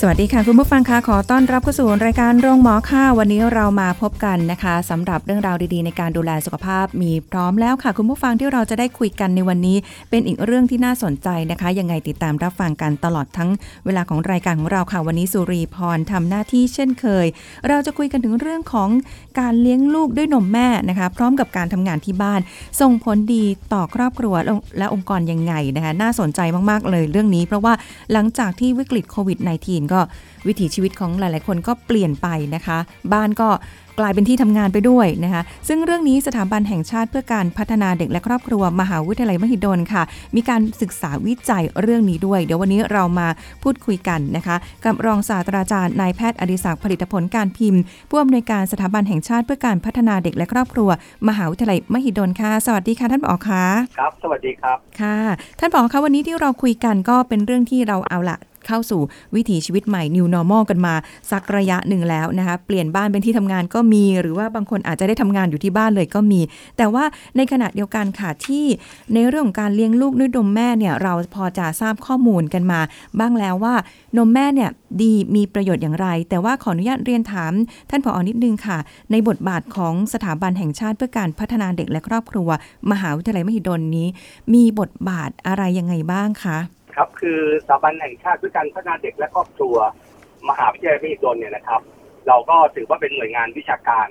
สวัสดีค่ะ คุณผู้ฟังคะขอต้อนรับเข้าสู่รายการโรงหมอค่ะ วันนี้เรามาพบกันนะคะสำหรับเรื่องราวดีๆ ในการดูแลสุขภาพมีพร้อมแล้วค่ะ คุณผู้ฟังที่เราจะได้คุยกันในวันนี้ เป็นอีกเรื่องที่น่าสนใจนะคะยังไงติดตามรับฟังกันตลอดทั้งเวลาของรายการของเราค่ะ วันนี้สุรีพรทำหน้าที่เช่นเคย เราจะคุยกันถึงเรื่องของการเลี้ยงลูกด้วยนมแม่นะคะ พร้อมกับการทำงานที่บ้าน ส่งผลดีต่อครอบครัวและองค์กรยังไงนะคะน่าสนใจมากๆเลยเรื่องนี้ เพราะว่าหลังจากที่วิกฤตโควิด -19 ก็วิถีชีวิตของหลาย ๆ คนก็เปลี่ยนไปนะคะ บ้านก็กลายเป็นที่ทำงานไปด้วยนะคะ ซึ่งเรื่องนี้สถาบันแห่งชาติเพื่อการพัฒนาเด็กและครอบครัวมหาวิทยาลัยมหิดลค่ะ มีการศึกษาวิจัยเรื่องนี้ด้วย เดี๋ยววันนี้เรามาพูดคุยกันนะคะ กับรองศาสตราจารย์นายแพทย์อดิศักดิ์ผลิตผลการพิมพ์ ผู้อำนวยการสถาบันแห่งชาติเพื่อการพัฒนาเด็กและครอบครัว มหาวิทยาลัยมหิดลค่ะ สวัสดีค่ะท่านผอคะครับ สวัสดีครับค่ะ ท่านผอคะวันนี้ที่เราคุยกันก็เป็นเรื่องที่เราเอาละ เข้าสู่วิถีชีวิตใหม่ New Normal กันมา สักระยะหนึ่งแล้วนะคะ เปลี่ยนบ้านเป็นที่ทำงานก็มี หรือว่าบางคนอาจจะได้ทำงานอยู่ที่บ้านเลยก็มี แต่ว่าในขณะเดียวกันค่ะที่ในเรื่องของการเลี้ยงลูกด้วยนมแม่เนี่ยเราพอจะทราบข้อมูลกันมา บ้างแล้วว่านมแม่เนี่ยดีมีประโยชน์อย่างไร แต่ว่าขออนุญาตเรียนถาม ท่านผออนิดนึงค่ะ ในบทบาทของสถาบันแห่งชาติเพื่อการพัฒนาเด็กและครอบครัว มหาวิทยาลัยมหิดลนี้ มีบทบาทอะไรยังไงบ้างคะ ครับคือสถาบันแห่งชาติเพื่อการพัฒนาเด็กและครอบครัว มหาวิทยาลัยมหิดลเนี่ยนะครับ เราก็ถือว่าเป็นหน่วยงานวิชาการ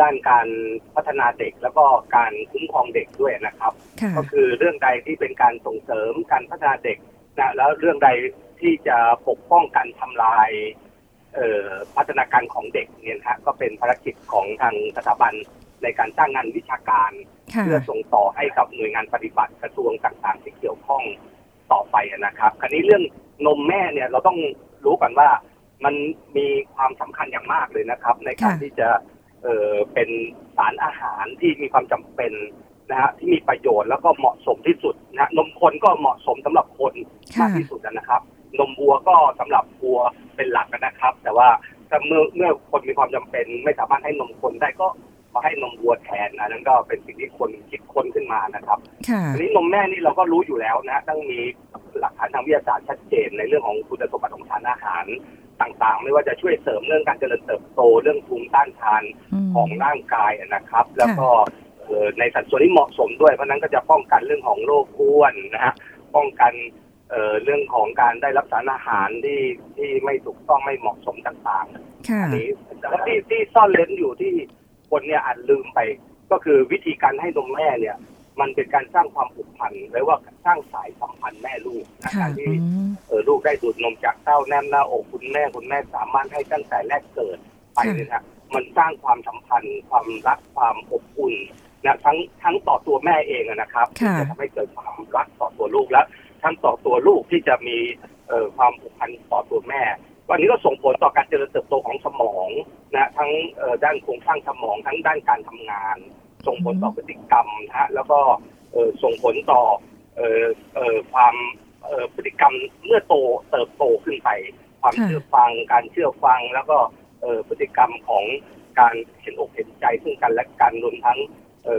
ด้านการพัฒนาเด็กแล้วก็การคุ้มครองเด็กด้วยนะครับค่ะก็คือเรื่องใดที่เป็นการส่งเสริมการพัฒนาเด็กนะแล้วเรื่องใดที่จะปกป้องการทำลายเอ่อพัฒนาการของเด็กเนี่ยนะฮะก็เป็นภารกิจของทางสถาบันในการสร้างงานวิชาการค่ะเพื่อส่งต่อให้กับหน่วยงานปฏิบัติกระทรวงต่างๆที่เกี่ยวข้อง ต่อไปนะครับ คราวนี้เรื่องนมแม่เนี่ยเราต้องรู้ก่อนว่ามันมีความสำคัญอย่างมากเลยนะครับ ในการค่ะที่จะเออเป็นสารอาหารที่มีความจำเป็นนะฮะที่มีประโยชน์แล้วก็เหมาะสมที่สุดนะฮะนมคนก็เหมาะสมสำหรับคนมากที่สุดนะครับ นมวัวก็สำหรับวัวเป็นหลักนะครับ แต่ว่าถ้าเมื่อเมื่อคนมีความจำเป็น ไม่สามารถให้นมคนได้ก็ มาให้นมวัวแทนอันนั้นก็เป็นสิ่งที่คนคิดค้นขึ้นมานะครับค่ะอันนี้นมแม่นี่เราก็รู้อยู่แล้วนะต้องมีหลักฐานทางวิทยาศาสตร์ชัดเจนในเรื่องของคุณสมบัติของสารอาหารต่างๆ ไม่ว่าจะช่วยเสริมเรื่องการเจริญเติบโตเรื่องภูมิต้านทานมของร่างกายนะครับ แล้วก็เอ่อในสัดส่วนที่เหมาะสมด้วยเพราะฉะนั้นก็จะป้องกันเรื่องของโรคอ้วนนะฮะป้องกันเอ่อเรื่องของการได้รับสารอาหารที่ที่ไม่ถูกต้องไม่เหมาะสมต่างๆค่ะอันนี้แต่ว่าที่ที่ซ่อนเลนอยู่ที่ คนเนี่ยอาจลืมไป ก็คือวิธีการให้นมแม่เนี่ย มันเป็นการสร้างความผูกพันหรือว่าสร้างสายสัมพันธ์แม่ลูกนะค่ะการที่อืมเออลูกได้ดูดนมจากเต้าแนมหน้าอกคุณแม่คุณแม่สามารถให้ตั้งแต่แรกเกิดไปค่ะเนี่ยนะมันสร้างความสัมพันธ์ ความรักความอบอุ่นนะทั้งทั้งต่อตัวแม่เองอะนะครับที่ค่ะจะทำให้เกิดความรักต่อตัวลูกและทั้งต่อตัวลูกที่จะมีเอ่อความผูกพันต่อตัวแม่ วันนี้ก็ส่งผลต่อการเจริญเติบโตของสมองนะทั้งด้านโครงสร้างสมองทั้งด้านการทำงาน ส่งผลต่อพฤติกรรมนะฮะแล้วก็ส่งผลต่อความพฤติกรรมเมื่อโตเติบโตขึ้นไป ความเชื่อฟัง การเชื่อฟังแล้วก็พฤติกรรมของการเห็นอกเห็นใจซึ่งกันและกันรวมทั้ง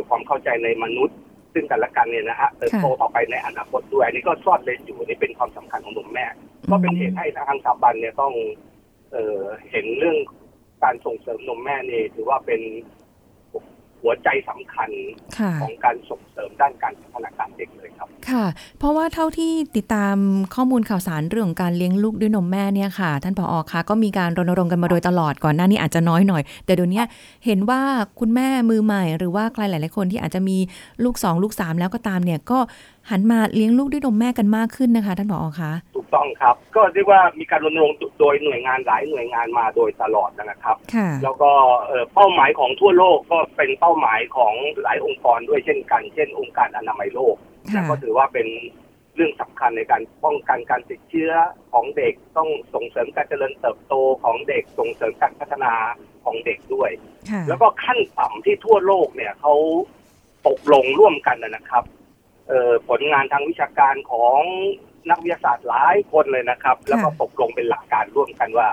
ความเข้าใจในมนุษย์ ซึ่งกันและกันเนี่ยนะฮะเติบโตต่อไปในอนาคตด้วยอันนี้ก็ซ่อนเลนอยู่นี่เป็นความสำคัญของนมแม่ ก็เป็นเหตุให้ทางสถาบันเนี่ยต้องเอ่อเห็นเรื่องการส่งเสริมนมแม่นี่ถือว่าเป็น หัวใจสำคัญค่ะของการส่งเสริมด้านการพัฒนาการเด็กเลยครับค่ะ เพราะว่าเท่าที่ติดตามข้อมูลข่าวสารเรื่องของการเลี้ยงลูกด้วยนมแม่เนี่ยค่ะ ท่านผออคะก็มีการรณรงค์กันมาโดยตลอดก่อนหน้านี้อาจจะน้อยหน่อย แต่เดี๋ยวนี้เห็นว่าคุณแม่มือใหม่ หรือว่าใครหลาย ๆ คนที่อาจจะมีลูกสองลูกสามแล้วก็ตามเนี่ยก็หันมาเลี้ยงลูกด้วยนมแม่กันมากขึ้นนะคะ ท่านผออคะถูก ต้องครับ ก็เรียกว่ามีการรณรงค์โดยหน่วยงานหลายหน่วยงานมาโดยตลอดนะครับค่ะแล้วก็เอ่อเป้าหมายของทั่วโลกก็เป็นเป้าหมายของหลายองค์กรด้วยเช่นกัน เช่น องค์การอนามัยโลกค่ะนะก็ถือว่าเป็นเรื่องสำคัญในการป้องกันการติดเชื้อของเด็กต้องส่งเสริมการเจริญเติบโตของเด็กส่งเสริมการพัฒนาขของเด็กด้วยค่ะแล้วก็ขั้นต่ำที่ทั่วโลกเนี่ยเขาตกลงร่วมกันนะครับเอ่อผลงานทางวิชาการของ นักวิทยาศาสตร์หลายคนเลยนะครับ แล้วก็ตกลงเป็นหลักการร่วมกันว่า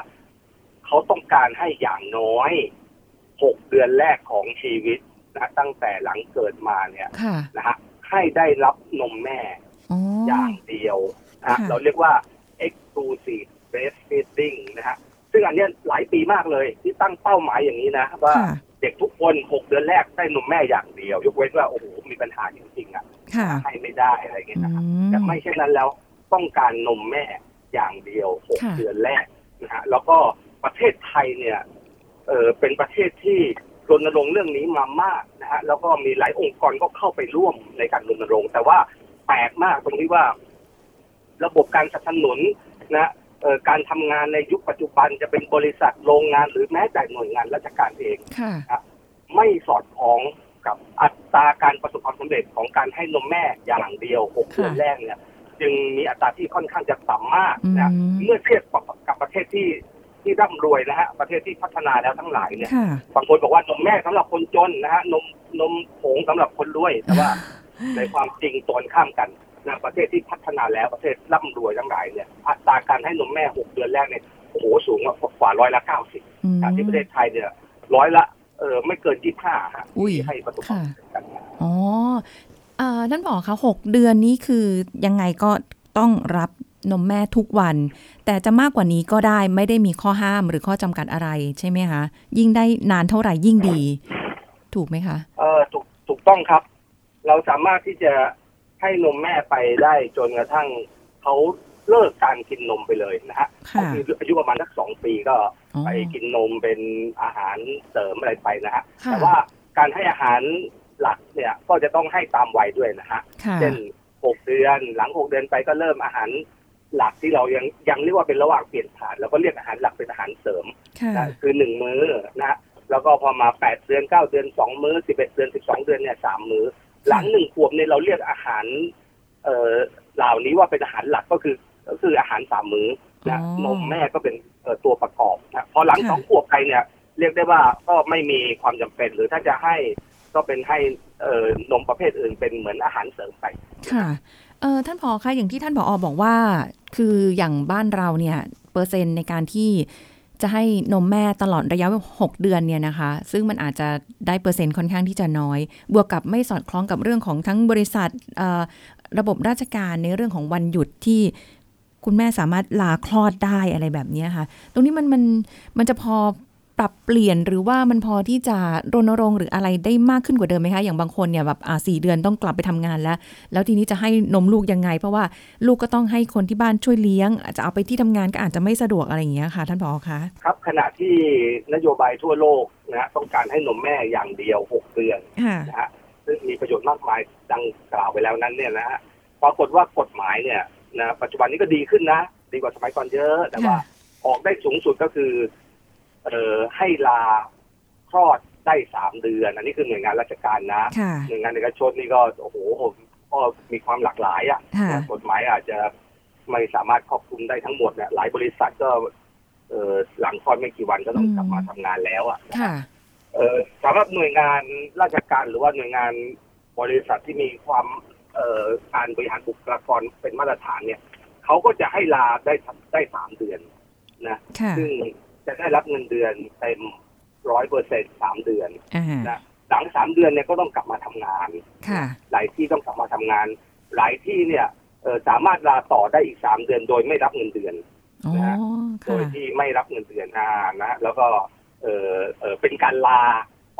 เขาต้องการให้อย่างน้อยหกเดือนแรกของชีวิตนะตั้งแต่หลังเกิดมาเนี่ยค่ะนะฮะให้ได้รับนมแม่อ๋ออย่างเดียวนะฮะค่ะเราเรียกว่า exclusive breastfeeding นะฮะซึ่งอันเนี้ยหลายปีมากเลยที่ตั้งเป้าหมายอย่างนี้นะ ว่าค่ะเด็กทุกคนหกเดือนแรกได้นมแม่อย่างเดียว ยกเว้นว่าโอ้โหมีปัญหาจริงๆอะค่ะให้ไม่ได้อะไรเงี้ยอืนะครับมแต่ไม่เช่นนั้นแล้ว ต้องการนมแม่อย่างเดียวหกค่ะเดือนแรกนะฮะแล้วก็ประเทศไทยเนี่ยเออเป็นประเทศที่รณรงค์เรื่องนี้มามากนะฮะแล้วก็มีหลายองค์กรก็เข้าไปร่วมในการรณรงค์ แต่ว่าแปลกมากตรงที่ว่า ระบบการสนับสนุนนะเอ่อการทำงานในยุคปัจจุบันจะเป็นบริษัทโรงงานหรือแม้แต่หน่วยงานราชการเองค่ะไม่สอดคล้องกับอัตราการประสบความสำเร็จของการให้นมแม่อย่างเดียวหกค่ะเดือนแรกเนี่ย จึงมีอัตราที่ค่อนข้างจะต่ำมากนะอืมเมื่อเทียบกับกับประเทศที่ที่ร่ำรวยนะฮะประเทศที่พัฒนาแล้วทั้งหลายเนี่ยค่ะบางคนบอกว่านมแม่สำหรับคนจนนะฮะนมนมผงสำหรับคนรวยแต่ว่าในความจริงตรงข้ามกันนะประเทศที่พัฒนาแล้วประเทศร่ำรวยทั้งหลายเนี่ยอัตราการให้นมแม่หกเดือนแรกเนี่ยโอ้โหสูงกว่ากว่าร้อยละเก้าสิบอืมจากที่ประเทศไทยเนี่ยร้อยละเออไม่เกินยี่ห้าฮะอุ้ยที่ให้ประสบความสำเร็จกันอ๋ออ่า ท่านบอกคะหกเดือนนี้คือยังไงก็ต้องรับนมแม่ทุกวัน แต่จะมากกว่านี้ก็ได้ไม่ได้มีข้อห้ามหรือข้อจำกัดอะไรใช่ไหมคะ ยิ่งได้นานเท่าไหร่ยิ่งดี ถูกไหมคะ เออถูกถูกต้องครับ เราสามารถที่จะให้นมแม่ไปได้จนกระทั่งเขาเลิกการกินนมไปเลยนะฮะค่ะก็คืออายุประมาณสักสองปีก็อ๋อไปกินนมเป็นอาหารเสริมอะไรไปนะฮะค่ะแต่ว่าการให้อาหาร หลักเนี่ยก็จะต้องให้ตามวัยด้วยนะฮะค่ะเช่นหกเดือนหลังหกเดือนไปก็เริ่มอาหารหลักที่เรายังยังเรียกว่าเป็นระหว่างเปลี่ยนผ่านเราก็เรียกอาหารหลักเป็นอาหารเสริมค่ะนะคือหนึ่งมื้อนะฮะแล้วก็พอมาแปดเดือนเก้าเดือนสองมื้อสิบเอ็ดเดือนสิบสองเดือนเนี่ยสามมื้อ หลังหนึ่งขวบเนี่ยเราเรียกอาหาร เอ่อเหล่านี้ว่าเป็นอาหารหลักก็คือก็คืออาหารสามมื้อนะอ๋อนมแม่ก็เป็นเอ่อตัวประกอบนะพอหลังค่ะสองขวบไปเนี่ย เรียกได้ว่าก็ไม่มีความจำเป็นหรือถ้าจะให้ ก็เป็นให้นมประเภทอื่นเป็นเหมือนอาหารเสริมไปค่ะท่านผอคะอย่างที่ท่านผอบอกว่า คืออย่างบ้านเราเนี่ยเปอร์เซ็นต์ในการที่จะให้นมแม่ตลอดระยะหกเดือนเนี่ยนะคะ ซึ่งมันอาจจะได้เปอร์เซ็นต์ค่อนข้างที่จะน้อย บวกกับไม่สอดคล้องกับเรื่องของทั้งบริษัทระบบราชการในเรื่องของวันหยุดที่คุณแม่สามารถลาคลอดได้อะไรแบบนี้ค่ะ ตรงนี้มันมันมันจะพอ ปรับเปลี่ยนหรือว่ามันพอที่จะรณรงค์หรืออะไรได้มากขึ้นกว่าเดิมไหมคะ อย่างบางคนเนี่ยแบบอ่าสี่เดือนต้องกลับไปทำงานแล้ว แล้วทีนี้จะให้นมลูกยังไง เพราะว่าลูกก็ต้องให้คนที่บ้านช่วยเลี้ยงอาจจะเอาไปที่ทำงานก็อาจจะไม่สะดวกอะไรอย่างเงี้ยค่ะ ท่านผอคะครับขณะที่นโยบายทั่วโลกนะฮะต้องการให้นมแม่อย่างเดียวหกเดือนค่ะนะฮะซึ่งมีประโยชน์มากมายดังกล่าวไปแล้วนั้นเนี่ยนะฮะปรากฏว่ากฎหมายเนี่ยนะปัจจุบันนี้ก็ดีขึ้นนะ ดีกว่าสมัยก่อนเยอะแต่ว่าค่ะออกได้สูงสุดก็คือ เอ่อให้ลาคลอดได้สามเดือน อันนี้คือหน่วยงานราชการนะค่ะหน่วยงานเอกชนนี่ก็โอ้โหก็มีความหลากหลายอะค่ะนะกฎหมายอาจจะไม่สามารถครอบคลุมได้ทั้งหมดเนี่ยหลายบริษัทก็เอ่อหลังคลอดไม่กี่วันก็ต้องกลับมาทำงานแล้วอะค่ะเอ่อสำหรับหน่วยงานราชการหรือว่าหน่วยงานบริษัทที่มีความเอ่อการบริหารบุคลากรเป็นมาตรฐานเนี่ยเขาก็จะให้ลาได้ได้สามเดือนนะค่ะซึ่ง จะได้รับเงินเดือนเต็มร้อยเปอร์เซ็นสามเดือนอ่านะหลังสามเดือนเนี่ยก็ต้องกลับมาทำงานค่ะหลายที่ต้องกลับมาทำงาน หลายที่เนี่ยเอ่อสามารถลาต่อได้อีกสามเดือน โดยไม่รับเงินเดือนอ๋อโดค่ะยที่ไม่รับเงินเดือนอ่านะแล้วก็เออเออเป็นการลา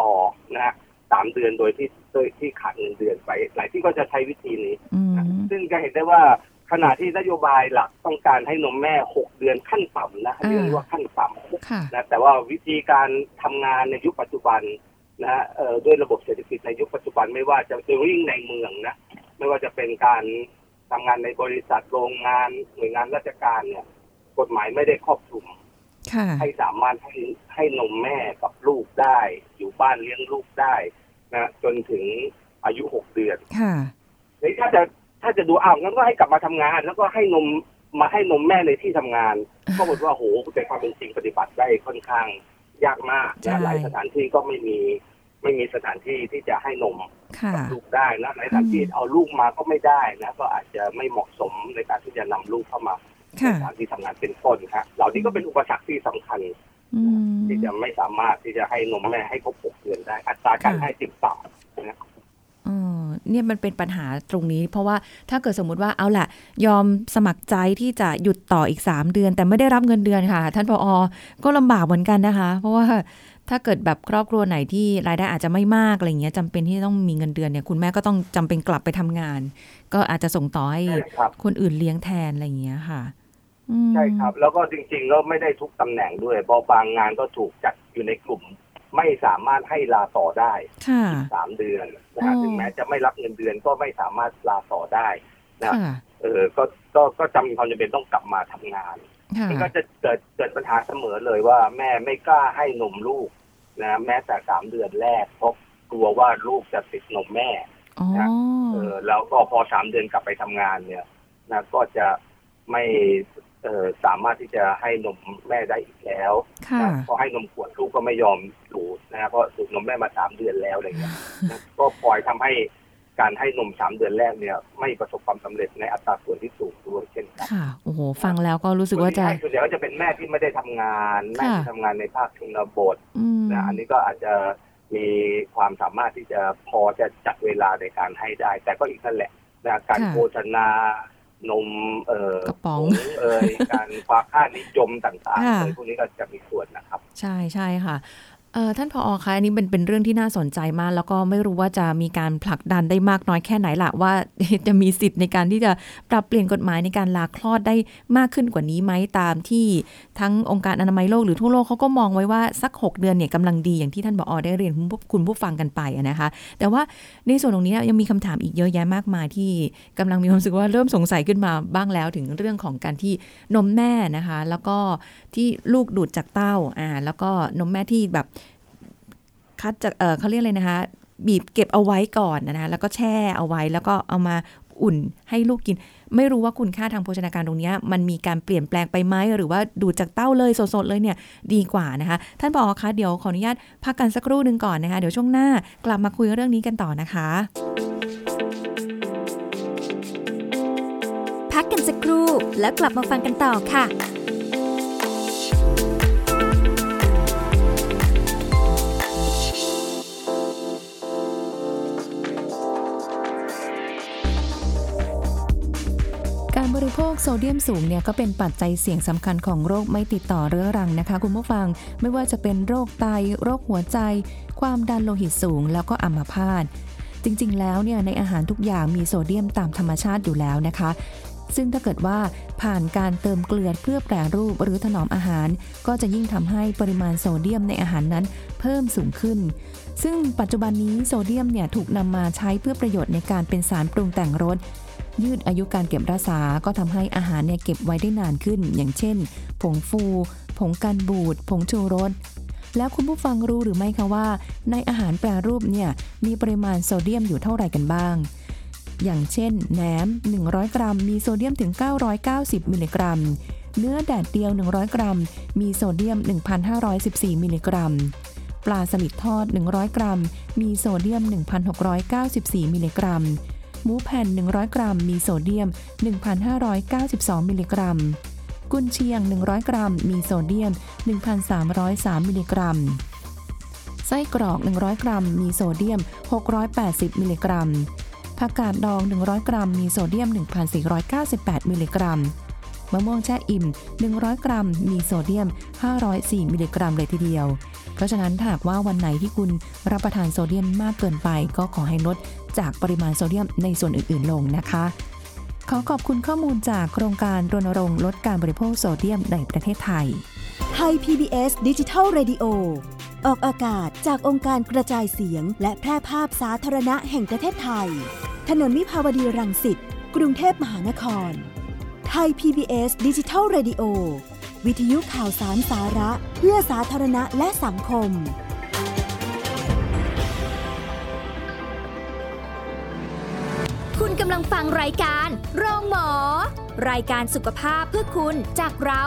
ต่อนะฮะสามเดือนโดยที่โดยที่ขาดเงินเดือนไป หลายที่ก็จะใช้วิธีนี้อืมซึ่งจะเห็นได้ว่า ขณะที่นโยบายหลักต้องการให้นมแม่หกเดือนขั้นต่ำนะอ่าเรียกว่าขั้นต่ำค่ะนะแต่ว่าวิธีการทำงานในยุคปัจจุบันนะฮะเอ่อด้วยระบบเศรษฐกิจในยุคปัจจุบันไม่ว่าจะจะวิ่งในเมืองนะไม่ว่าจะเป็นการทำงานในบริษัทโรงงานหน่วยงานราชการเนี่ย กฎหมายไม่ได้ครอบคลุมค่ะให้สามารถให้ให้นมแม่กับลูกได้ อยู่บ้านเลี้ยงลูกได้นะจนถึงอายุหกเดือนค่ะหรือถ้าจะ ถ้าจะดูอ้าวงั้นก็ให้กลับมาทำงาน แล้วก็ให้นมมาให้นมแม่ในที่ทำงานก็บอกว่าโหแต่ความเป็นจริงปฏิบัติได้ค่อนข้างยากมากใช่นะหลายสถานที่ก็ไม่มีไม่มีสถานที่ที่จะให้นมค่ะกับลูกได้นะในสถานที่อืมเอาลูกมาก็ไม่ได้นะก็อาจจะไม่เหมาะสมในการที่จะนำลูกเข้ามาในค่ะสถานที่ทำงานเป็นต้นครับเหล่านี้ก็เป็นอุปสรรคที่สำคัญอืมที่จะไม่สามารถที่จะให้นมแม่ให้ครบหกเดือนได้ อัตราการค่ะให้จึงต่ำนะ เออเนี่ยมันเป็นปัญหาตรงนี้ เพราะว่าถ้าเกิดสมมุติว่าเอาล่ะยอมสมัครใจที่จะหยุดต่ออีก 3 เดือน แต่ไม่ได้รับเงินเดือนค่ะ ท่านผอก็ลำบากเหมือนกันนะคะ เพราะว่าถ้าเกิดแบบครอบครัวไหนที่รายได้อาจจะไม่มากอะไรเงี้ยจำเป็นที่ต้องมีเงินเดือนเนี่ยคุณแม่ก็ต้องจำเป็นกลับไปทำงาน ก็อาจจะส่งต่อให้ใช่ครับคนอื่นเลี้ยงแทนอะไรเงี้ยค่ะอืมใช่ครับ แล้วก็จริงๆก็ไม่ได้ทุกตำแหน่งด้วยเพราะบางงานก็ถูกจัดอยู่ในกลุ่ม ไม่สามารถให้ลาต่อได้ค่ะสามเดือนนะฮะอ๋อถึงแม้จะไม่รับเงินเดือนก็ไม่สามารถลาต่อได้นะค่ะเออก็ก็ก็จำมีความจำเป็นต้องกลับมาทำงานค่ะมันก็จะเกิดเกิดปัญหาเสมอเลยว่า แม่ไม่กล้าให้นมลูกนะแม้แต่สามเดือนแรกเพราะกลัวว่าลูกจะติดนมแม่อ๋อเออแล้วก็พอสามเดือนกลับไปทำงานเนี่ยนะก็จะไม่ เออสามารถที่จะให้นมแม่ได้อีกแล้วค่ะนะพอให้นมขวดลูกก็ไม่ยอมดูดนะเพราะดูดนมแม่มาสามเดือนแล้วอะไรเงี้ยนะก็ปล่อยทำให้การให้นมสามเดือนแรกเนี่ย ไม่ประสบความสำเร็จในอัตราส่วนที่สูงด้วยเช่นกันค่ะโอ้โหฟังแล้วก็รู้สึกว่าจะส่วนใหญ่ก็จะเป็นแม่ที่ไม่ได้ทำงานแม่ที่ค่ะทำงานในภาคชนบทอืมนะอันนี้ก็อาจจะมีความสามารถที่จะพอจะจัดเวลาในการให้ได้ แต่ก็อีกนั่นแหละนะการค่ะโฆษณา นมเอ่อกระป๋องผเอ่ยการความค่านิยมต่างๆค่ะเลยพวกนี้ก็จะมีส่วนนะครับ ใช่ใช่ค่ะ เออท่านผอคะอันนี้เป็นเป็นเรื่องที่น่าสนใจมาก แล้วก็ไม่รู้ว่าจะมีการผลักดันได้มากน้อยแค่ไหนละว่าจะมีสิทธิ์ในการที่จะปรับเปลี่ยนกฎหมายในการลาคลอดได้มากขึ้นกว่านี้ไหมตามที่ทั้งองค์การอนามัยโลกหรือทั่วโลกเขาก็มองไว้ว่าสัก 6 เดือนเนี่ยกำลังดีอย่างที่ท่านผออได้เรียนคุณผู้ฟังกันไปนะคะ แต่ว่าในส่วนตรงนี้ยังมีคำถามอีกเยอะแยะมากมายที่กำลังมีความรู้สึกว่าเริ่มสงสัยขึ้นมาบ้างแล้วถึงเรื่องของการที่นมแม่นะคะ แล้วก็ที่ลูกดูดจากเต้าอ่าแล้วก็นมแม่ที่แบบ คัดจากเออเขาเรียกเลยนะคะ บีบเก็บเอาไว้ก่อนนะคะแล้วก็แช่เอาไว้แล้วก็เอามาอุ่นให้ลูกกิน ไม่รู้ว่าคุณค่าทางโภชนาการตรงนี้มันมีการเปลี่ยนแปลงไปไหมหรือว่าดูดจากเต้าเลยสดๆเลยเนี่ยดีกว่านะคะ ท่านบอกคะเดี๋ยวขออนุญาตพักกันสักครู่หนึ่งก่อนนะคะ เดี๋ยวช่วงหน้ากลับมาคุยเรื่องนี้กันต่อนะคะ พักกันสักครู่แล้วกลับมาฟังกันต่อค่ะ ภคโซเดียมสูงเนี่ยก็เป็นปัจจัยเสี่ยงสำคัญของโรคไม่ติดต่อเรื้อรังนะคะ คุณผู้ฟังไม่ว่าจะเป็นโรคไตโรคหัวใจ ความดันโลหิตสูง แล้วก็อัมพาตจริงๆ แล้วเนี่ยในอาหารทุกอย่างมีโซเดียมตามธรรมชาติอยู่แล้วนะคะ ซึ่งถ้าเกิดว่าผ่านการเติมเกลือเพื่อแปรรูปหรือถนอมอาหาร ก็จะยิ่งทำให้ปริมาณโซเดียมในอาหารนั้นเพิ่มสูงขึ้น ซึ่งปัจจุบันนี้โซเดียมเนี่ยถูกนำมาใช้เพื่อประโยชน์ในการเป็นสารปรุงแต่งรส ยืดอายุการเก็บรักษา ก็ทำให้อาหารเนี่ยเก็บไว้ได้นานขึ้น อย่างเช่น ผงฟู ผงกันบูด ผงชูรส แล้วคุณผู้ฟังรู้หรือไม่คะว่า ในอาหารแปรรูปเนี่ยมีปริมาณโซเดียมอยู่เท่าไหร่กันบ้าง อย่างเช่นแหนม 100 กรัม มีโซเดียมถึง 990 มิลลิกรัม เนื้อแดดเดียว 100 กรัม มีโซเดียม 1,514 มิลลิกรัมปลาสลิดทอด 100 กรัม มีโซเดียม 1,694 มิลลิกรัม หมูแผ่น 100 กรัม มีโซเดียม 1,592 มิลลิกรัม กุนเชียง 100 กรัม มีโซเดียม 1,303 มิลลิกรัม ไส้กรอก 100 กรัม มีโซเดียม 680 มิลลิกรัม ผักกาดดอง 100 กรัม มีโซเดียม 1,498 มิลลิกรัม มะม่วงแช่อิ่ม 100 กรัม มีโซเดียม 504 มิลลิกรัมเลยทีเดียวเพราะฉะนั้นหากว่าวันไหนที่คุณรับประทานโซเดียมมากเกินไป ก็ขอให้ลด จากปริมาณโซเดียมในส่วนอื่นๆลงนะคะ ขอขอบคุณข้อมูลจากโครงการรณรงค์ลดการบริโภคโซเดียมในประเทศไทย ไทย PBS ดิจิทัล Radio ออกอากาศจากองค์การกระจายเสียง และแพร่ภาพสาธารณะแห่งประเทศไทย ถนนมิภาวดีรังสิต กรุงเทพมหานคร ไทย PBS ดิจิทัล Radio วิทยุข่าวสารสาระ เพื่อสาธารณะและสังคม กำลังฟังรายการ โรงหมอ รายการสุขภาพเพื่อคุณจากเรา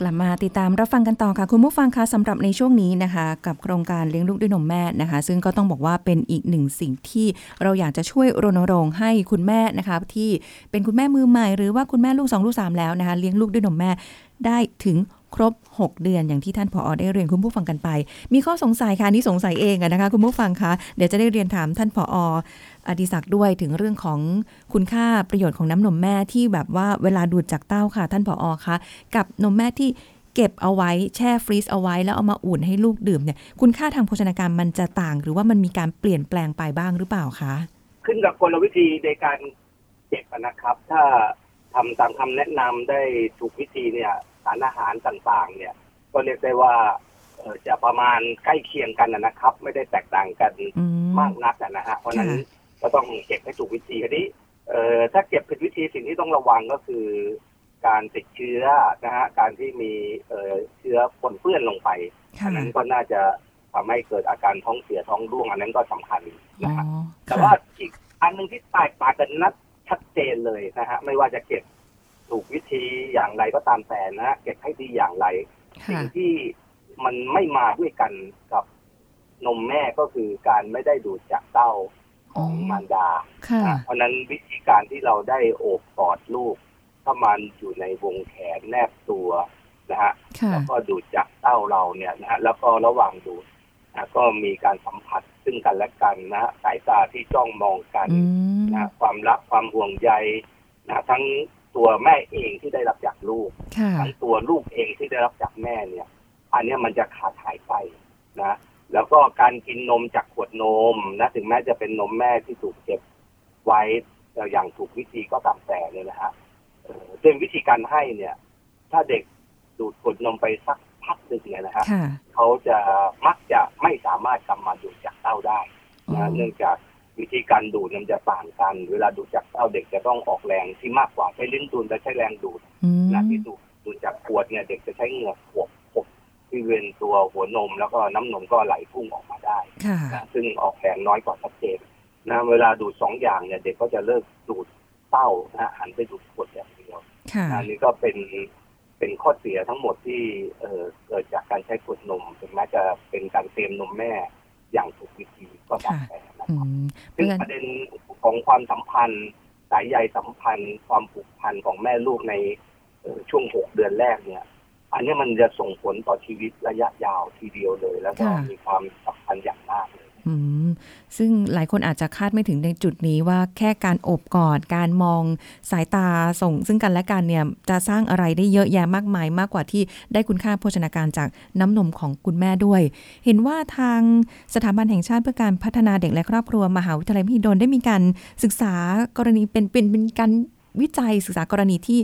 กลับมาติดตามรับฟังกันต่อค่ะ คุณผู้ฟังคะสำหรับในช่วงนี้นะคะ กับโครงการเลี้ยงลูกด้วยนมแม่นะคะ ซึ่งก็ต้องบอกว่าเป็นอีกหนึ่งสิ่งที่เราอยากจะช่วยรณรงค์ให้คุณแม่นะคะ ที่เป็นคุณแม่มือใหม่ หรือว่าคุณแม่ลูกสองลูกสามแล้วนะคะเลี้ยงลูกด้วยนมแม่ได้ถึงครบ 6 เดือนอย่างที่ท่านผออได้เรียนคุณผู้ฟังกันไป มีข้อสงสัยค่ะนี่สงสัยเองอะนะคะคุณผู้ฟังคะเดี๋ยวจะได้เรียนถามท่านผออดิศักดิ์ด้วยถึงเรื่องของคุณค่าประโยชน์ของน้ำนมแม่ที่แบบว่าเวลาดูดจากเต้าค่ะ ท่านผออคะกับนมแม่ที่เก็บเอาไว้แช่ฟรีซเอาไว้แล้วเอามาอุ่นให้ลูกดื่มเนี่ยคุณค่าทางโภชนาการมันจะต่าง หรือว่ามันมีการเปลี่ยนแปลงไปบ้างหรือเปล่าคะขึ้นกับกลวิธีในการเก็บนะครับ ถ้าทำตามคำแนะนำได้ถูกวิธีเนี่ย สารอาหารต่างๆ เนี่ย ก็เรียกได้ว่าเอ่อจะประมาณใกล้เคียงกันนะนะครับ ไม่ได้แตกต่างกันอืมมากนักอะนะฮะเพราะฉะนั้นค่ะก็ต้องเก็บให้ถูกวิธีทีนี้เอ่อถ้าเก็บผิดวิธีสิ่งที่ต้องระวังก็คือ การติดเชื้อนะฮะการที่มีเอ่อเชื้อปนเปื้อนลงไปค่ะอันั้นก็น่าจะทำให้เกิดอาการท้องเสียท้องร่วงอันนั้นก็สำคัญอ๋นะอฮะแต่ค่ะว่าอีกอันหนึ่งที่แตกต่างกันนัดชัดเจนเลยนะฮะไม่ว่าจะเก็บ ถูกวิธีอย่างไรก็ตามแต่นะฮะเก็บให้ดีอย่างไรสิ่ค่ะงที่มันไม่มาด้วยกันกับนมแม่ก็คือการไม่ได้ดูดจากเต้าของมารดาค่ะนะเพราะฉะนั้นวิธีการที่เราได้โอบกอดลูก ถ้ามันอยู่ในวงแขนแนบตัวนะฮะค่ะแล้วก็ดูดจากเต้าเราเนี่ยนะฮะแล้วก็ระหว่างดูดนะก็มีการสัมผัสซึ่งกันและกันนะฮะสายตาที่จ้องมองกันอืมนะความรักความห่วงใยนะทั้ง ตัวแม่เองที่ได้รับจากลูกค่ะทั้งตัวลูกเองที่ได้รับจากแม่เนี่ย อันเนี้ยมันจะขาดหายไปนะแล้วก็การกินนมจากขวดนมนะถึงแม้จะเป็นนมแม่ที่ถูกเก็บไว้เอ่ออย่างถูกวิธีก็ตามแต่เนี่ยนะฮะเอ่อด้วยวิธีการให้เนี่ย ถ้าเด็กดูดขวดนมไปสักพักหนึ่งเนี่ยนะฮะค่ะเขาจะมักจะไม่สามารถกลับมาดูดจากเต้าได้อ๋อนะเนื่องจาก วิธีการดูดมันจะต่างกัน เวลาดูดจากเต้าเด็กจะต้องออกแรงที่มากกว่าใช้ลิ้นดูดและใช้แรงดูดอืมนะที่ดูดดูดจากขวดเนี่ยเด็กจะใช้เหงือกขวบขบที่เวนตัวหัวนมแล้วก็น้ำนมก็ไหลพุ่งออกมาได้ค่ะนะซึ่งออกแรงน้อยกว่าชัดเจนนะเวลาดูดสองอย่างเนี่ย เด็กก็จะเลิกดูดเต้านะหันไปดูดขวดอย่างเดียวค่ะอันนี้ก็เป็นเป็นข้อเสียทั้งหมดที่เอ่อเกิดจากการใช้ขวดนมถึงแม้จะเป็นการเตรียมนมแม่อย่างถูกวิธีก็ตามแต่นะอืครับม ซึ่งเพื่อนประเด็นของความสัมพันธ์ สายใยสัมพันธ์ ความผูกพันของแม่ลูกในเอ่อช่วงหกเดือนแรกเนี่ย อันนี้มันจะส่งผลต่อชีวิตระยะยาวทีเดียวเลย แล้วก็มีความสำคัญอย่างมากเลยอืม ซึ่งหลายคนอาจจะคาดไม่ถึงในจุดนี้ว่าแค่การอบกอด การมองสายตาส่ง ซึ่งกันและกันเนี่ยจะสร้างอะไรได้เยอะแยะมากมาย มากกว่าที่ได้คุณค่าโภชนาการจากน้ำนมของคุณแม่ด้วย เห็นว่าทางสถาบันแห่งชาติเพื่อการพัฒนาเด็กและครอบครัวมหาวิทยาลัยมหิดลได้มีการศึกษากรณีเป็นเป็นเป็นการวิจัยศึกษากรณีที่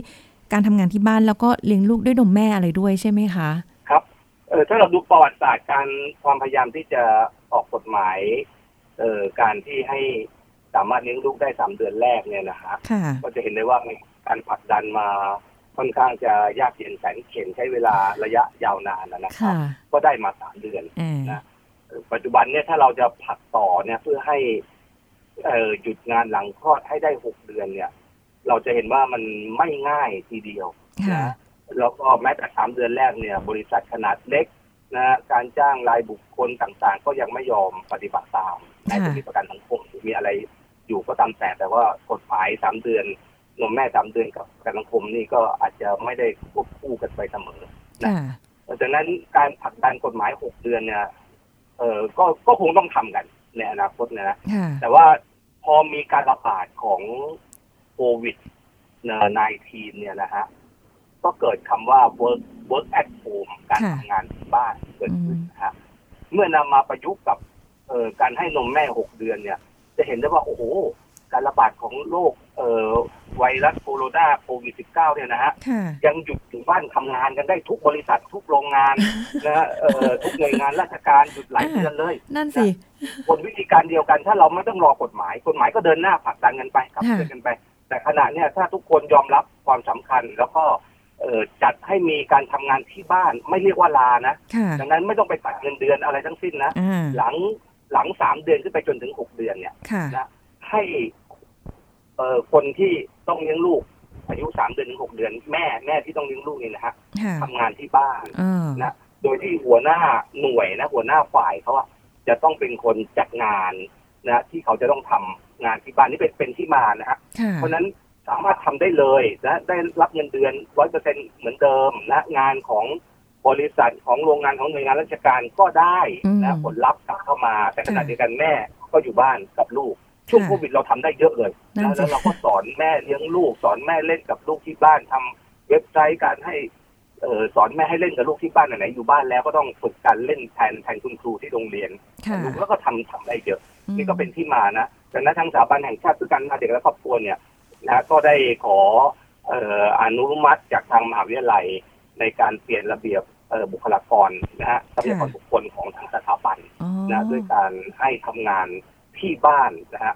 การทำงานที่บ้านแล้วก็เลี้ยงลูกด้วยนมแม่อะไรด้วยใช่ไหมคะ เออถ้าเราดูประวัติศาสตร์การความพยายามที่จะออกกฎหมาย เอ่อการที่ให้สามารถเลี้ยงลูกได้สามเดือนแรกเนี่ยนะฮะค่ะก็จะเห็นได้ว่ามีการผลักดันมาค่อนข้างจะยากเย็นแสนเข็ญใช้เวลาระยะยาวนานนะนะครับค่ะก็ได้มาสามเดือนอ่านะเอ่อปัจจุบันเนี่ยถ้าเราจะผลักต่อเนี่ยเพื่อให้เอ่อหยุดงานหลังคลอดให้ได้หกเดือนเนี่ย เราจะเห็นว่ามันไม่ง่ายทีเดียวค่ะนะ แล้วก็แม้แต่สามเดือนแรกเนี่ยบริษัทขนาดเล็กนะการจ้างรายบุคคลต่างๆ ก็ยังไม่ยอมปฏิบัติตามแม้จะมีประกันสังคมหรือมีอะไรอยู่ก็ตามแต่แต่ว่ากฎหมายสามเดือนนมแม่สามเดือนกับประกันสังคมนี่ก็อาจจะไม่ได้ควบคู่กันไปเสมอค่ะดังนั้นการผลักดันกฎหมายหกเดือนเนี่ยเออก็ก็คงต้องทำกันในอนาคตนะค่ะแต่ว่าพอมีการระบาดของโควิด19เนี่ยนะฮะ ก็เกิดคำว่า work work at home การค่ะทำงานที่บ้านเกิดขึ้นอืมนะฮะเมื่อนำมาประยุกต์กับเอ่อการให้นมแม่หกเดือนเนี่ย จะเห็นได้ว่าโอ้โห การระบาดของโรคเอ่อไวรัสโคโรนาโควิด -19 เนี่ยนะฮะค่ะยังหยุดอยู่บ้านทำงานกันได้ทุกบริษัททุกโรงงานนะฮะเอ่อทุกหน่วยงานราชการหยุดหลายเดือนเลย นั่นสิบนวิธีการเดียวกันถ้าเราไม่ต้องรอกฎหมาย กฎหมายก็เดินหน้าผลักดันกันไปขับเคลื่อนกันไป แต่ขณะเนี้ยถ้าทุกคนยอมรับความสำคัญแล้วก็เอ่อ จัดให้มีการทำงานที่บ้านไม่เรียกว่าลานะค่ะดังนั้นไม่ต้องไปตัดเงินเดือนอะไรทั้งสิ้นนะอ่าหลังหลังสามเดือนขึ้นไปจนถึงหกเดือนเนี่ยค่ะนะให้เอ่อคนที่ต้องเลี้ยงลูก อายุสามเดือนถึงหกเดือน แม่แม่ที่ต้องเลี้ยงลูกนี่นะฮะค่ะทำงานที่บ้านเออนะโดยที่หัวหน้าหน่วยนะ หัวหน้าฝ่ายเขาอะจะต้องเป็นคนจัดงานนะที่เขาจะต้องทำงานที่บ้านนี่เป็นเป็นที่มานะฮะค่ะเพราะฉะนั้น สามารถทำได้เลยนะได้รับเงินเดือนร้อยเปอร์เซ็นเหมือนเดิมนะงานของบริษัทของโรงงานของหน่วยงานราชการก็ได้นะผลลัพธ์กลับเข้ามา แต่ขณะเดียวกันแม่ก็อยู่บ้านกับลูกช่วงโควิดเราทำได้เยอะเลยนะแล้วเราก็สอนแม่เลี้ยงลูก สอนแม่เล่นกับลูกที่บ้านทำเว็บไซต์การให้เออสอนแม่ให้เล่นกับลูกที่บ้านไหนๆอยู่บ้านแล้วก็ต้องฝึกการเล่นแทนแทนคุณครูที่โรงเรียนค่ะลูกแล้วก็ทำทำได้เยอะอืมนี่ก็เป็นที่มานะดังนั้นทางสถาบันแห่งชาติเพื่อการพัฒนาเด็กและครอบครัวเนี่ย นะก็ได้ขอเอ่ออนุมัติจากทางมหาวิทยาลัยในการเปลี่ยนระเบียบเอ่อบุคลากรนะฮะทรัพยากรบุคคลของทางสถาบันอ๋อนะด้วยการให้ทำงานที่บ้านนะฮะ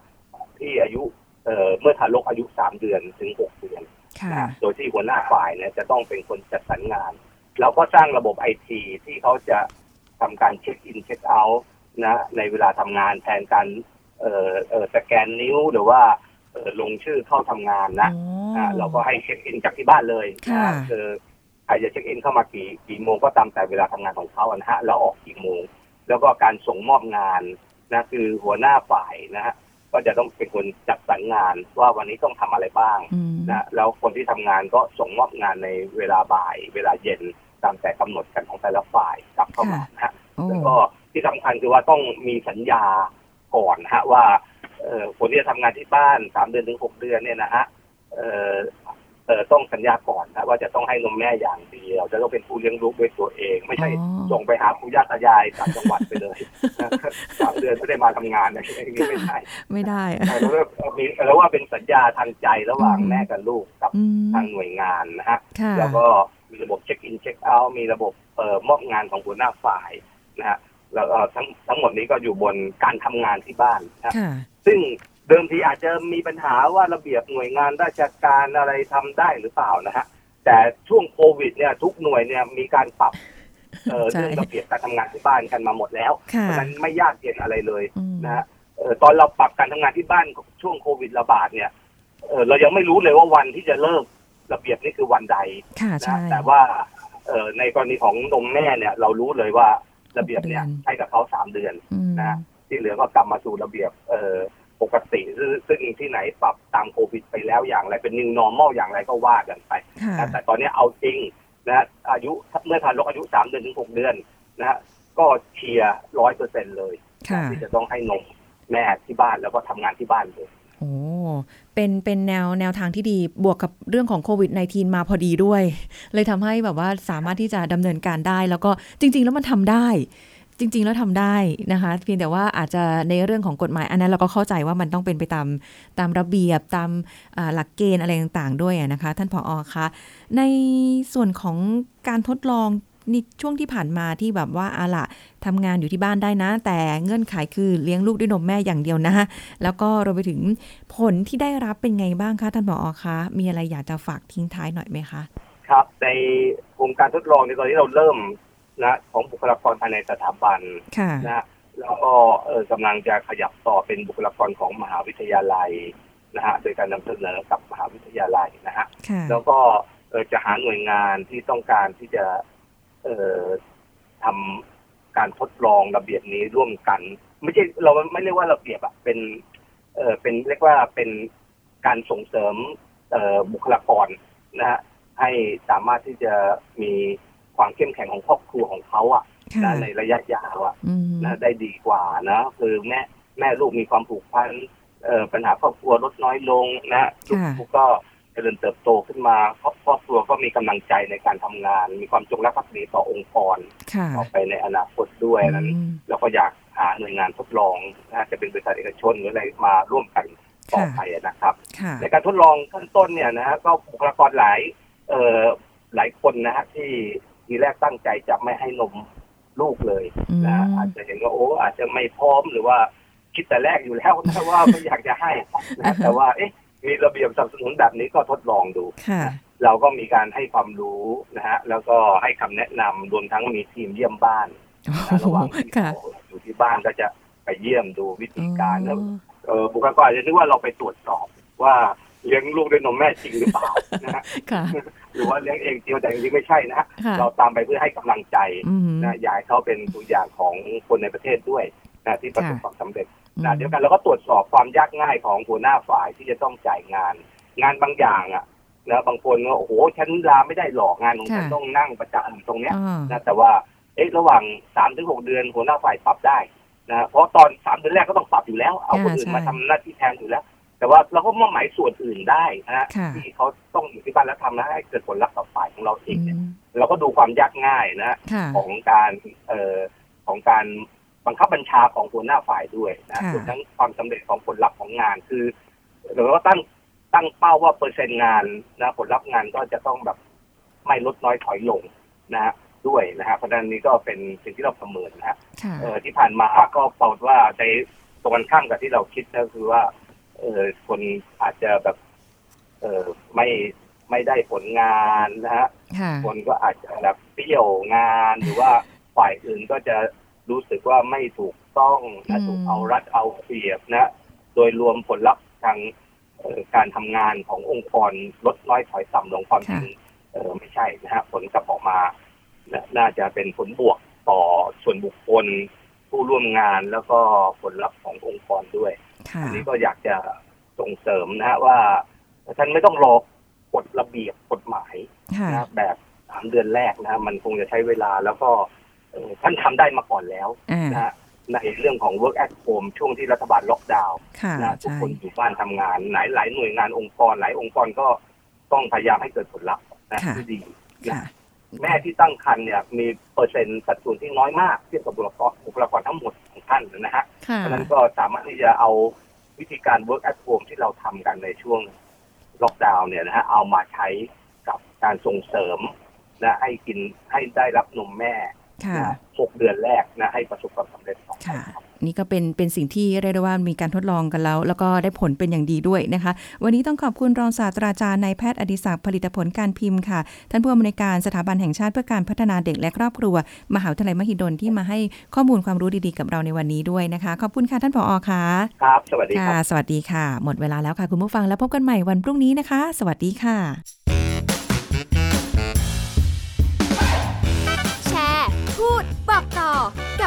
ที่อายุเอ่อเมื่อทารกอายุสามเดือนถึงหกเดือนค่ะนะฮะโดยที่หัวหน้าฝ่ายเนี่ยจะต้องเป็นคนจัดสรรงานเราก็สร้างระบบไอทีที่เขาจะทำการเช็คอินเช็คเอาท์นะในเวลาทำงานแทนการเอ่อเอ่อสแกนนิ้วหรือว่า เอ่อลงชื่อเข้าทำงานนะอ๋ออ่าเราก็ให้เช็คอินจากที่บ้านเลยค่ะนะคือใครจะเช็คอินเข้ามากี่กี่โมงก็ตามแต่เวลาทำงานของเขาอะนะฮะเราออกกี่โมง แล้วก็การส่งมอบงานนะคือหัวหน้าฝ่ายนะฮะก็จะต้องเป็นคนจัดสรรงานว่าวันนี้ต้องทำอะไรบ้างอืมนะแล้วคนที่ทำงานก็ส่งมอบงานในเวลาบ่าย เวลาเย็นตามแต่กำหนดกันของแต่ละฝ่ายกลับเข้ามานะฮะโอ้แล้วก็ที่สำคัญคือว่าต้องมีสัญญาก่อนนะฮะว่าเอ่อ คนที่จะทำงานที่บ้านสามเดือนถึงหกเดือนเนี่ยนะฮะเอ่อเอ่อต้องสัญญาก่อนนะว่าจะต้องให้นมแม่อย่างเดียวจะต้องเป็นผู้เลี้ยงลูกด้วยตัวเอง ไม่ใช่อ๋อส่งไปหาปู่ย่าตายายต่างจังหวัดไปเลยนะสามเดือนไม่ได้มาทำงานนะอย่างนี้ไม่ใช่ไม่ได้แต่เราเรียกมีเราว่าเป็นสัญญาทางใจระหว่างอืมแม่กับลูกกับอืมทางหน่วยงานนะฮะค่ะแล้วก็มีระบบเช็คอินเช็คเอาท์มีระบบเอ่อมอบงานของหัวหน้าฝ่ายนะฮะแล้วเอ่อทั้งทั้งหมดนี้ก็อยู่บนการทำงานที่บ้านนะค่ะซึ่งเดิมทีอาจจะมีปัญหาว่าระเบียบหน่วยงานราชการอะไรทำได้หรือเปล่านะฮะแต่ช่วงโควิดเนี่ยทุกหน่วยเนี่ยมีการปรับเอ่อใช่เรื่องระเบียบการทำงานที่บ้านกันมาหมดแล้วค่ะเพราะฉะนั้นไม่ยากเย็นอะไรเลยอืมนะฮะเอ่อตอนเราปรับการทำงานที่บ้านช่วงโควิดระบาดเนี่ยเอ่อเรายังไม่รู้เลยว่าวันที่จะเลิกระเบียบนี่คือวันใดค่ะนะใช่แต่ว่าเอ่อในกรณีของนมแม่เนี่ย เรารู้เลยว่าระเบียบเนี่ยหกเดือนใช้กับเขาสามเดือนอืมนะ ที่เหลือก็กลับมาสู่ระเบียบเอ่อปกติซึ่งซึ่งที่ไหนปรับตามโควิดไปแล้วอย่างไรเป็น new normal อย่างไรก็ว่ากันไปค่ะนะแต่ตอนนี้เอาจริงนะฮะอายุเมื่อทารกอายุสามเดือนถึงหกเดือนนะฮะก็เชียร์ร้อยเปอร์เซ็นเลยค่ะที่จะต้องให้นมแม่ที่บ้านแล้วก็ทำงานที่บ้านเลยโอ้เป็นเป็นแนวแนวทางที่ดีบวกกับเรื่องของโควิด -19 มาพอดีด้วย เลยทำให้แบบว่าสามารถที่จะดำเนินการได้ แล้วก็จริง ๆ แล้วมันทำได้ จริง ๆ แล้วทำได้นะคะ เพียงแต่ว่าอาจจะในเรื่องของกฎหมาย อันนั้นเราก็เข้าใจว่ามันต้องเป็นไปตามตามระเบียบตามหลักเกณฑ์อะไรต่างๆ ด้วยนะคะ ท่านผออคะในส่วนของการทดลองนี่ช่วงที่ผ่านมาที่แบบว่าอาละทำงานอยู่ที่บ้านได้นะ แต่เงื่อนไขคือเลี้ยงลูกด้วยนมแม่อย่างเดียวนะ แล้วก็รวมไปถึงผลที่ได้รับเป็นไงบ้างคะท่านผอคะมีอะไรอยากจะฝากทิ้งท้ายหน่อยไหมคะ ครับในโครงการทดลองในตอนนี้เราเริ่ม นะของบุคลากรภายในสถาบันค่ะนะแล้วก็เออกำลังจะขยับต่อเป็นบุคลากรของมหาวิทยาลัยนะฮะโดยการนำเสนอกับมหาวิทยาลัยนะฮะค่ะแล้วก็เอ่อจะหาหน่วยงานที่ต้องการที่จะเอ่อทำการทดลองระเบียบนี้ร่วมกัน ไม่ใช่เราไม่เรียกว่าระเบียบอะเป็นเอ่อเป็นเรียกว่าเป็นการส่งเสริมเอ่อบุคลากรนะฮะให้สามารถที่จะมี ความเข้มแข็งของครอบครัวของเขาอะค่ะนะในระยะยาวอะอืมนะได้ดีกว่านะคือแม่แม่ลูกมีความผูกพันเอ่อปัญหาครอบครัวลดน้อยลงนะลูกๆก็เจริญเติบโตขึ้นมาครอบครอบครัวก็มีกำลังใจในการทำงาน มีความจงรักภักดีต่อองค์กรค่ะต่อไปในอนาคตด้วยนั้นอืมเราก็อยากหาหน่วยงานทดลองนะจะเป็นบริษัทเอกชนหรืออะไรมาร่วมกันต่อไปนะครับค่ะในการทดลองขั้นต้นเนี่ยนะฮะก็บุคลากรหลายเอ่อหลายคนนะฮะที่ ทีแรกตั้งใจจะไม่ให้นมลูกเลยอืมนะฮะอาจจะเห็นว่าโอ้อาจจะไม่พร้อมหรือว่าคิดแต่แรกอยู่แล้วนะว่าไม่อยากจะให้นะแต่ว่าเอ๊ะมีระเบียบสนับสนุนแบบนี้ก็ทดลองดูค่ะเราก็มีการให้ความรู้นะฮะแล้วก็ให้คำแนะนำรวมทั้งมีทีมเยี่ยมบ้านโอ้นะโหระหว่างที่ค่ะเขาอยู่ที่บ้านก็จะไปเยี่ยมดูวิธีการแล้วอ๋อเออบุคลากรอาจจะนึกว่าเราไปตรวจสอบว่า เลี้ยงลูกด้วยนมแม่จริงหรือเปล่านะฮะค่ะหรือว่าเลี้ยงเองจริงแต่จริงๆไม่ใช่นะฮะค่ะเราตามไปเพื่อให้กำลังใจอืมนะอยากให้เขาเป็นตัวอย่างของคนในประเทศด้วยนะที่ประสบค่ะความสำเร็จนะเดียวกันเราก็ตรวจสอบความยากง่ายของหัวหน้าฝ่ายที่จะต้องจ่ายงาน งานบางอย่างอะนะบางคนก็โอ้โหฉันลาไม่ได้หรอกงานของฉันค่ะต้องนั่งประจำตรงเนี้ยอ่านะแต่ว่าเอ๊ะระหว่างสามถึงหกเดือนหัวหน้าฝ่ายปรับได้นะเพราะตอนสามเดือนแรกก็ต้องปรับอยู่แล้ว เอาคนอื่นมาทำหน้าที่แทนอยู่แล้ว แต่ว่าเราก็มอบหมายส่วนอื่นได้นะฮะค่ะที่เขาต้องอยู่ที่บ้านแล้วทำนะให้เกิดผลลัพธ์ต่อฝ่ายของเราเองเนี่ยอืมเราก็ดูความยากง่ายนะค่ะของการเอ่อของการบังคับบัญชาของหัวหน้าฝ่ายด้วยนะค่ะรวมทั้งความสำเร็จของผลลัพธ์ของงานคือเราก็ตั้งตั้งเป้าว่าเปอร์เซ็นต์งานนะผลลัพธ์งานก็จะต้องแบบไม่ลดน้อยถอยลงนะฮะด้วยนะฮะเพราะฉะนั้นนี้ก็เป็นสิ่งที่เราประเมินนะฮะค่ะเออที่ผ่านมาก็ปรากฏว่าในตรงกันข้ามกับที่เราคิดก็คือว่า เออคนอาจจะแบบ เออไม่ไม่ได้ผลงานนะฮะค่ะคนก็อาจจะแบบเปรี้ยวงานหรือว่าฝ่ายอื่นก็จะรู้สึกว่าไม่ถูกต้องอืนะมถูกเอารัดเอาเปรียบนะ โดยรวมผลลัพธ์ทางเอ่อการทำงานขององค์กรลดน้อยถอยต่ำลงความจริงเออไม่ใช่นะฮะผลกลับออกมานะน่าจะเป็นผลบวกต่อส่วนบุคคลผู้ร่วมงานแล้วก็ผลลัพธ์ขององค์กรด้วยค่ะ อันนี้ก็อยากจะส่งเสริมนะฮะว่าท่านไม่ต้องรอกฎระเบียบกฎหมายค่ะนะแบบสามเดือนแรกนะฮะมันคงจะใช้เวลาแล้วก็เอ่อท่านทำได้มาก่อนแล้วอ่านะฮะในเรื่องของ work at home ช่วงที่รัฐบาลล็อกดาวน์ค่ะนะทุกใช่คนอยู่บ้านทำงานหลายหลายหน่วยงานองค์กรหลายองค์กรก็ต้องพยายามให้เกิดผลลัพธ์นะค่ะที่ดีค่ะ แม่ที่ตั้งครรภ์เนี่ยมีเปอร์เซ็นต์สัดส่วนที่น้อยมากเทียบกับบุคลากรบุคลากรทั้งหมดของท่านนะฮะค่ะเพราะฉะนั้นก็สามารถที่จะเอาวิธีการ work at home ที่เราทำกันในช่วงล็อกดาวน์เนี่ยนะฮะเอามาใช้กับการส่งเสริมนะให้กินให้ได้รับนมแม่ค่ะนะ หกเดือนแรกนะให้ประสบความสำเร็จต่อไปค่ะครับนี่ก็เป็นเป็นสิ่งที่เรียกได้ว่ามีการทดลองกันแล้ว แล้วก็ได้ผลเป็นอย่างดีด้วยนะคะ วันนี้ต้องขอบคุณรองศาสตราจารย์นายแพทย์อดิศักดิ์ผลิตผลการพิมพ์ค่ะ ท่านผู้อำนวยการสถาบันแห่งชาติเพื่อการพัฒนาเด็กและครอบครัว มหาวิทยาลัยมหิดลที่มาให้ข้อมูลความรู้ดีๆกับเราในวันนี้ด้วยนะคะ ขอบคุณค่ะท่านผอค่ะครับสวัสดีคค่ะรับสวัสดีค่ะ หมดเวลาแล้วค่ะคุณผู้ฟังแล้วพบกันใหม่วันพรุ่งนี้นะคะ สวัสดีค่ะ